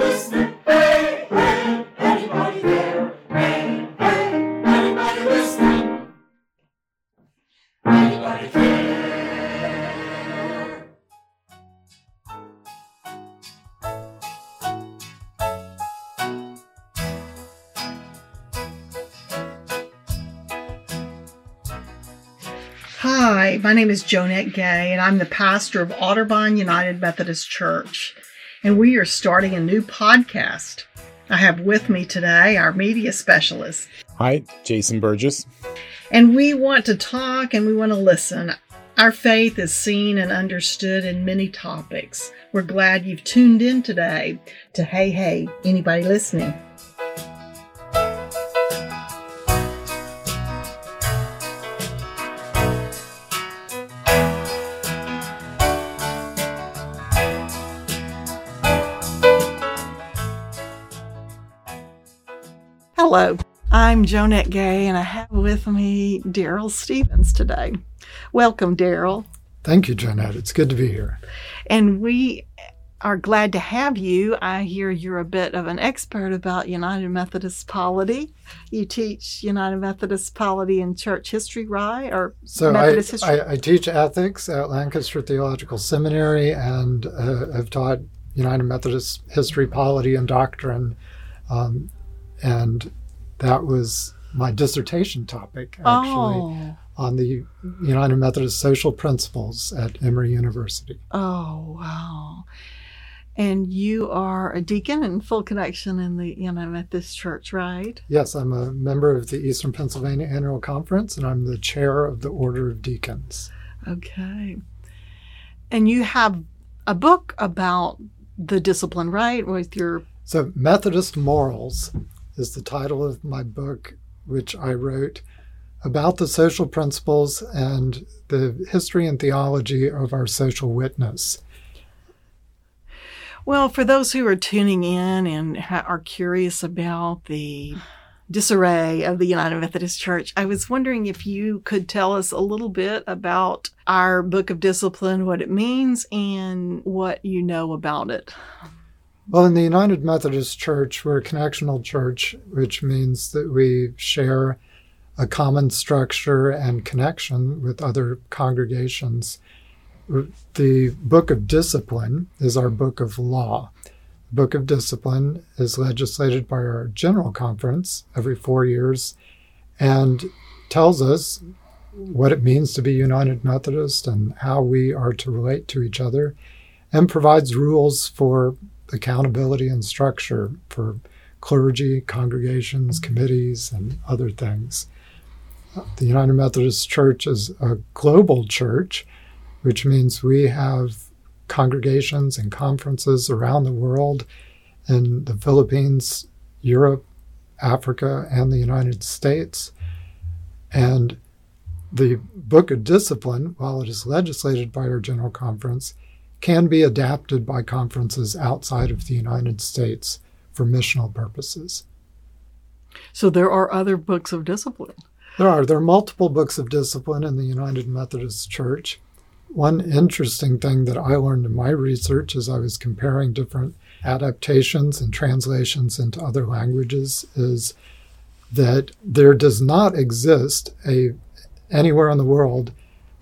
Hey, hey, anybody there? Hey, hey, anybody listening? Anybody? Hi, my name is Jonette Gay, and I'm the pastor of Otterbein United Methodist Church. And we are starting a new podcast. I have with me today our media specialist, Hi, Jason Burgess. and we want to talk and we want to listen. Our faith is seen and understood in many topics. We're glad you've tuned in today to Hey Hey, anybody listening? Hello, I'm Jonette Gay, and I have with me Darryl Stephens today. Welcome, Darryl. Thank you, Jonette. It's good to be here. And we are glad to have you. I hear you're a bit of an expert about United Methodist polity. You teach United Methodist polity and church history, right? Or So I, history? I, I teach ethics at Lancaster Theological Seminary and uh, have taught United Methodist history, polity, and doctrine. Um, and that was my dissertation topic, oh. actually, oh, on the United Methodist social principles at Emory University. oh, wow. And you are a deacon in full connection in the United Methodist Church, right? Yes, I'm a member of the Eastern Pennsylvania Annual Conference, and I'm the chair of the Order of Deacons. Okay. And you have a book about the discipline, right? With your So, Methodist Morals is the title of my book, which I wrote about the social principles and the history and theology of our social witness. Well, for those who are tuning in and are curious about the disarray of the United Methodist Church, I was wondering if you could tell us a little bit about our Book of Discipline, what it means, and what you know about it. Well, in the United Methodist Church, we're a connectional church, which means that we share a common structure and connection with other congregations. The Book of Discipline is our book of law. The Book of Discipline is legislated by our General Conference every four years and tells us what it means to be United Methodist and how we are to relate to each other, and provides rules for accountability and structure for clergy, congregations, committees, and other things. The United Methodist Church is a global church, which means we have congregations and conferences around the world in the Philippines, Europe, Africa, and the United States. And the Book of Discipline, while it is legislated by our General Conference, can be adapted by conferences outside of the United States for missional purposes. So there are other books of discipline. There are there are multiple books of discipline in the United Methodist Church. One interesting thing that I learned in my research as I was comparing different adaptations and translations into other languages is that there does not exist a anywhere in the world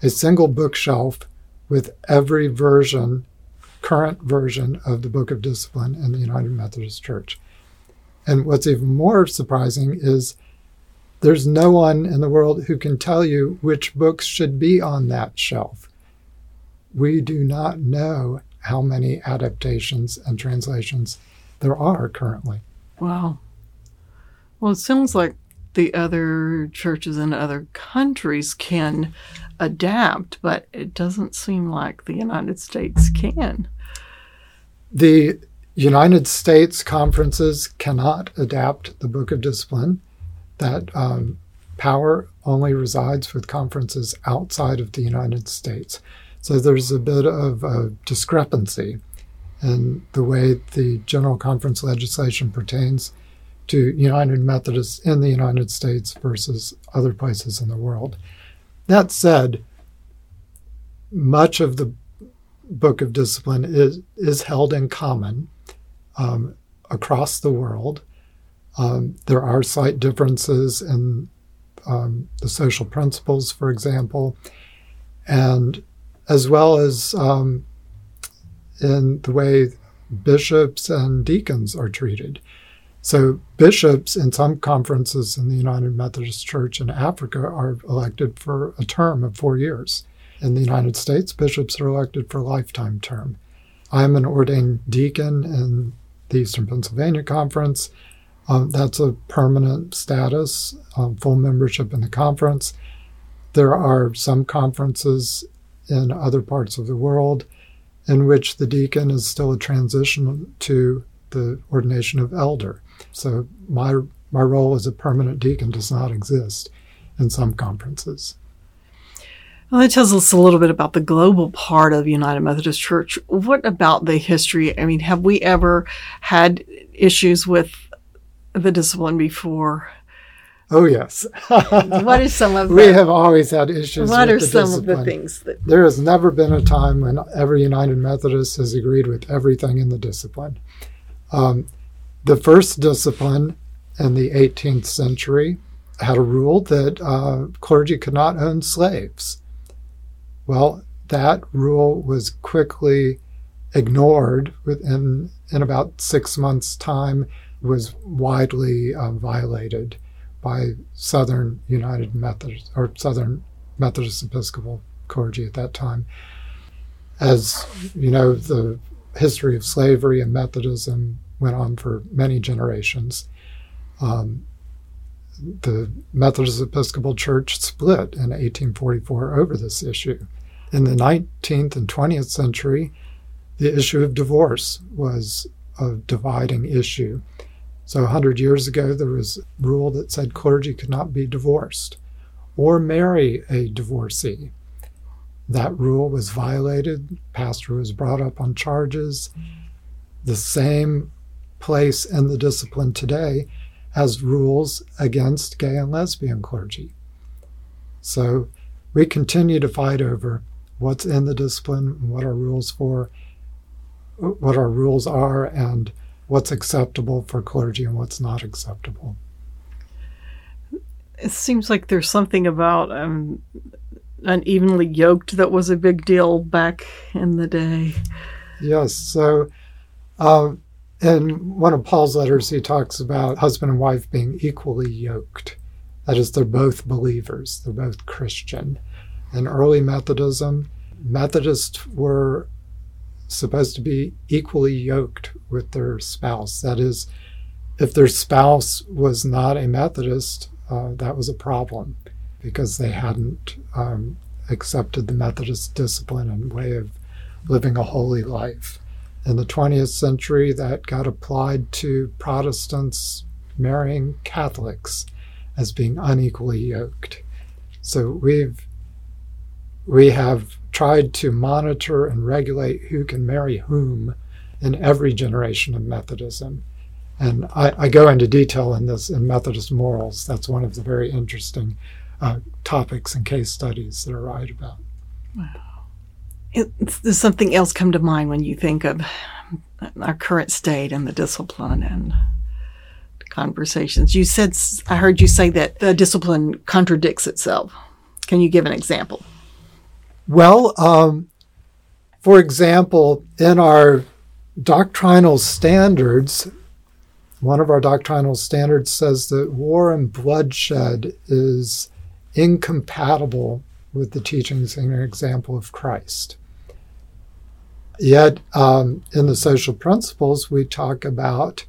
a single bookshelf with every version, current version of the Book of Discipline in the United Methodist Church. And what's even more surprising is there's no one in the world who can tell you which books should be on that shelf. We do not know how many adaptations and translations there are currently. Wow. Well, it sounds like the other churches in other countries can adapt, but it doesn't seem like the United States can. The United States conferences cannot adapt the Book of Discipline. That um, power only resides with conferences outside of the United States. So there's a bit of a discrepancy in the way the General Conference legislation pertains to United Methodists in the United States versus other places in the world. That said, much of the Book of Discipline is, is held in common. Um, across the world. Um, there are slight differences in um, the social principles, for example, and as well as um, in the way bishops and deacons are treated. So, bishops in some conferences in the United Methodist Church in Africa are elected for a term of four years. In the United States, bishops are elected for a lifetime term. I'm an ordained deacon in the Eastern Pennsylvania Conference. Um, that's a permanent status, um, full membership in the conference. There are some conferences in other parts of the world in which the deacon is still a transition to the ordination of elder. So my my role as a permanent deacon does not exist in some conferences. Well, that tells us a little bit about the global part of United Methodist Church. What about the history? I mean, have we ever had issues with the discipline before? Oh yes. what are some of we have always had issues. what are the some discipline. of the things that There has never been a time when every United Methodist has agreed with everything in the discipline. Um, the first discipline in the 18th century had a rule that uh, clergy could not own slaves. Well, that rule was quickly ignored within in about six months' time. Was widely uh, violated by Southern United Methodist or Southern Methodist Episcopal clergy at that time. As you know, the history of slavery and Methodism went on for many generations. Um, the Methodist Episcopal Church split in 1844 over this issue. In the 19th and 20th century, the issue of divorce was a dividing issue. So, 100 years ago, there was a rule that said clergy could not be divorced or marry a divorcee. That rule was violated. Pastor was brought up on charges. The same place in the discipline today has rules against gay and lesbian clergy. So we continue to fight over what's in the discipline, what our rules for, what our rules are, and what's acceptable for clergy and what's not acceptable. it seems like there's something about um, unevenly yoked that was a big deal back in the day. Yes. So, uh, in one of Paul's letters, he talks about husband and wife being equally yoked. That is, they're both believers, they're both Christian. In early Methodism, Methodists were supposed to be equally yoked with their spouse. That is, if their spouse was not a Methodist, uh, that was a problem because they hadn't um, accepted the Methodist discipline and way of living a holy life. In the 20th century, that got applied to Protestants marrying Catholics as being unequally yoked. So we've we have tried to monitor and regulate who can marry whom in every generation of Methodism. And I, I go into detail in this in Methodist morals. That's one of the very interesting uh, topics and case studies that are write about. It, does something else come to mind when you think of our current state and the discipline and conversations? You said, I heard you say that the discipline contradicts itself. Can you give an example? Well, um, for example, in our doctrinal standards, one of our doctrinal standards says that war and bloodshed is incompatible with the teachings and example of Christ. Yet, um, in the social principles, we talk about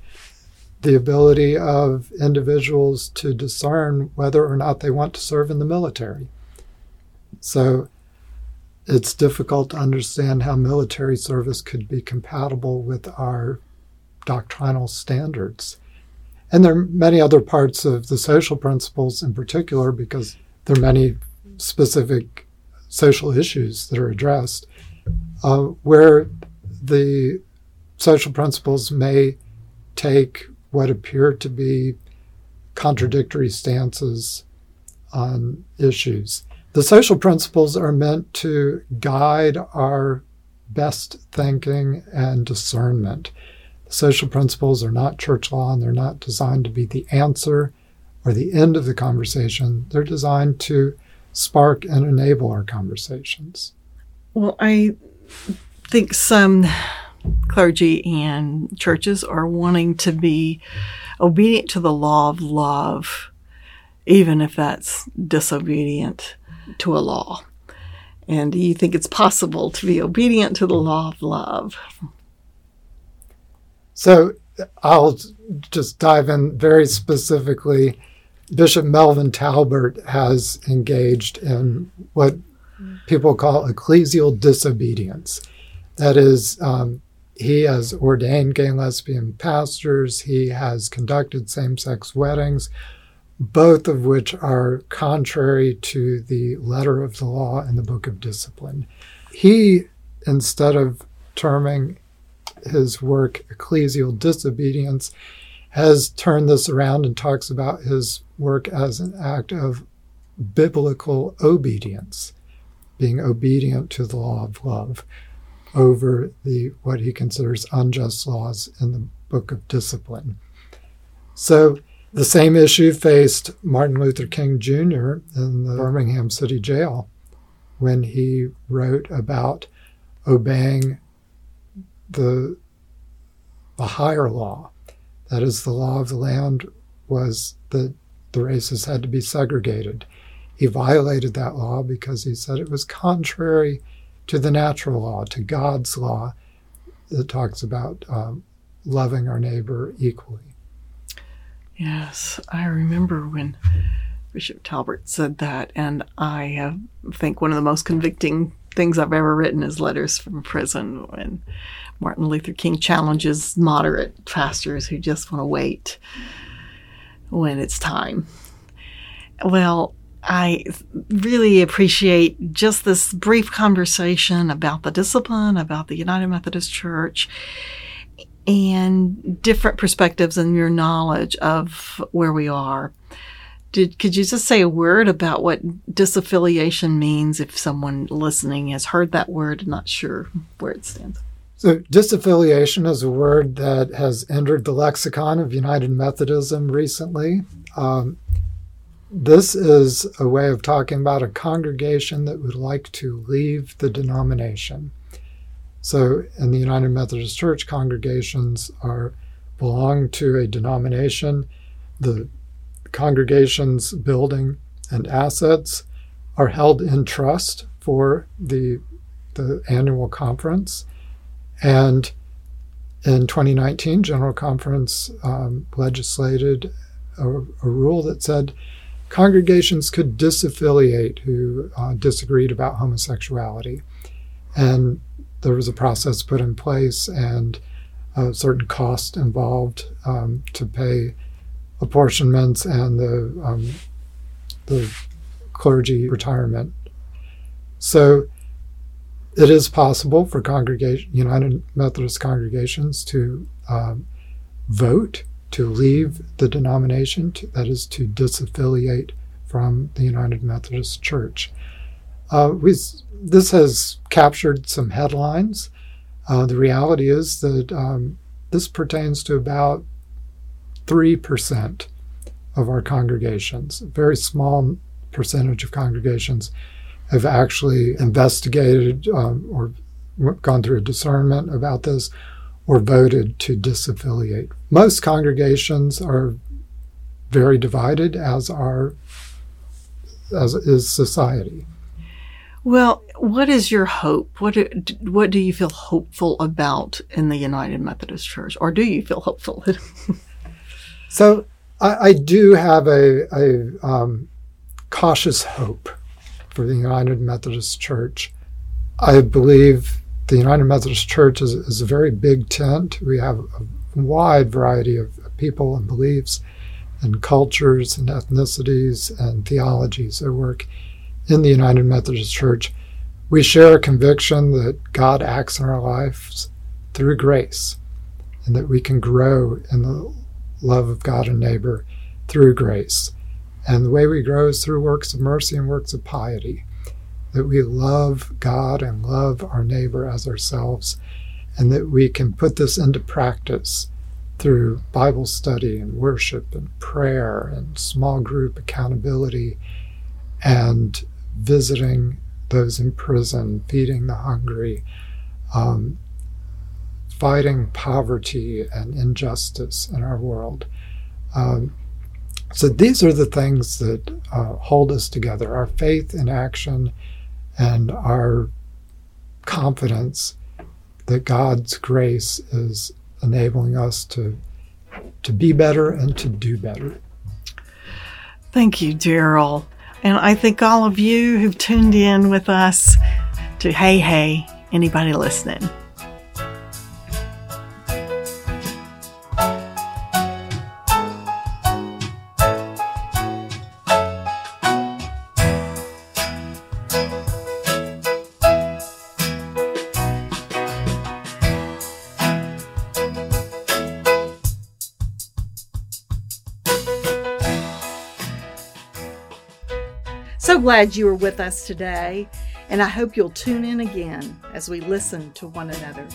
the ability of individuals to discern whether or not they want to serve in the military. So, it's difficult to understand how military service could be compatible with our doctrinal standards. And there are many other parts of the social principles in particular, because there are many specific social issues that are addressed, uh, where the social principles may take what appear to be contradictory stances on issues. The social principles are meant to guide our best thinking and discernment. The Social principles are not church law and they're not designed to be the answer or the end of the conversation. They're designed to spark and enable our conversations. Well, I think some clergy and churches are wanting to be obedient to the law of love, even if that's disobedient to a law. And do you think it's possible to be obedient to the law of love? So I'll just dive in very specifically. Bishop Melvin Talbert has engaged in what people call ecclesial disobedience. That is, um, he has ordained gay and lesbian pastors, he has conducted same sex weddings, both of which are contrary to the letter of the law and the book of discipline. He, instead of terming his work ecclesial disobedience, has turned this around and talks about his work as an act of biblical obedience, being obedient to the law of love over the what he considers unjust laws in the book of discipline. So the same issue faced Martin Luther King Jr. in the Birmingham City Jail when he wrote about obeying the the higher law. That is, the law of the land was that the races had to be segregated. He violated that law because he said it was contrary to the natural law, to God's law that talks about um, loving our neighbor equally. Yes, I remember when Bishop Talbert said that, and I uh, think one of the most convicting things I've ever written is letters from prison when Martin Luther King challenges moderate pastors who just want to wait when it's time. Well, I really appreciate just this brief conversation about the discipline, about the United Methodist Church, and different perspectives and your knowledge of where we are. Did, could you just say a word about what disaffiliation means if someone listening has heard that word and not sure where it stands? So, disaffiliation is a word that has entered the lexicon of United Methodism recently. Um, this is a way of talking about a congregation that would like to leave the denomination. So, in the United Methodist Church, congregations are belong to a denomination. The congregation's building and assets are held in trust for the the annual conference, and in 2019, General Conference um, legislated a, a, rule that said congregations could disaffiliate who uh, disagreed about homosexuality, and there was a process put in place and a certain cost involved um, to pay apportionments and the um, the clergy retirement. So it is possible for congregation United Methodist congregations to um, vote to leave the denomination, to, that is to disaffiliate from the United Methodist Church. Uh, we, this has captured some headlines. Uh, the reality is that um, this pertains to about 3% of our congregations. A very small percentage of congregations have actually investigated um, or gone through a discernment about this or voted to disaffiliate. Most congregations are very divided, as are as is society. Well, what is your hope? What do, what do you feel hopeful about in the United Methodist Church, or do you feel hopeful? so I, I, do have a, a um, cautious hope for the United Methodist Church. I believe the United Methodist Church is, is a very big tent. We have a wide variety of people and beliefs and cultures and ethnicities and theologies that work in the United Methodist Church, we share a conviction that God acts in our lives through grace and that we can grow in the love of God and neighbor through grace. And the way we grow is through works of mercy and works of piety, that we love God and love our neighbor as ourselves. and that we can put this into practice through Bible study and worship and prayer and small group accountability and visiting those in prison, feeding the hungry, um, fighting poverty and injustice in our world. Um, so these are the things that uh, hold us together our faith in action and our confidence that God's grace is enabling us to, to be better and to do better. Thank you, Darryl. And I think all of you who've tuned in with us to Hey Hey, anybody listening. Glad you were with us today, and I hope you'll tune in again as we listen to one another.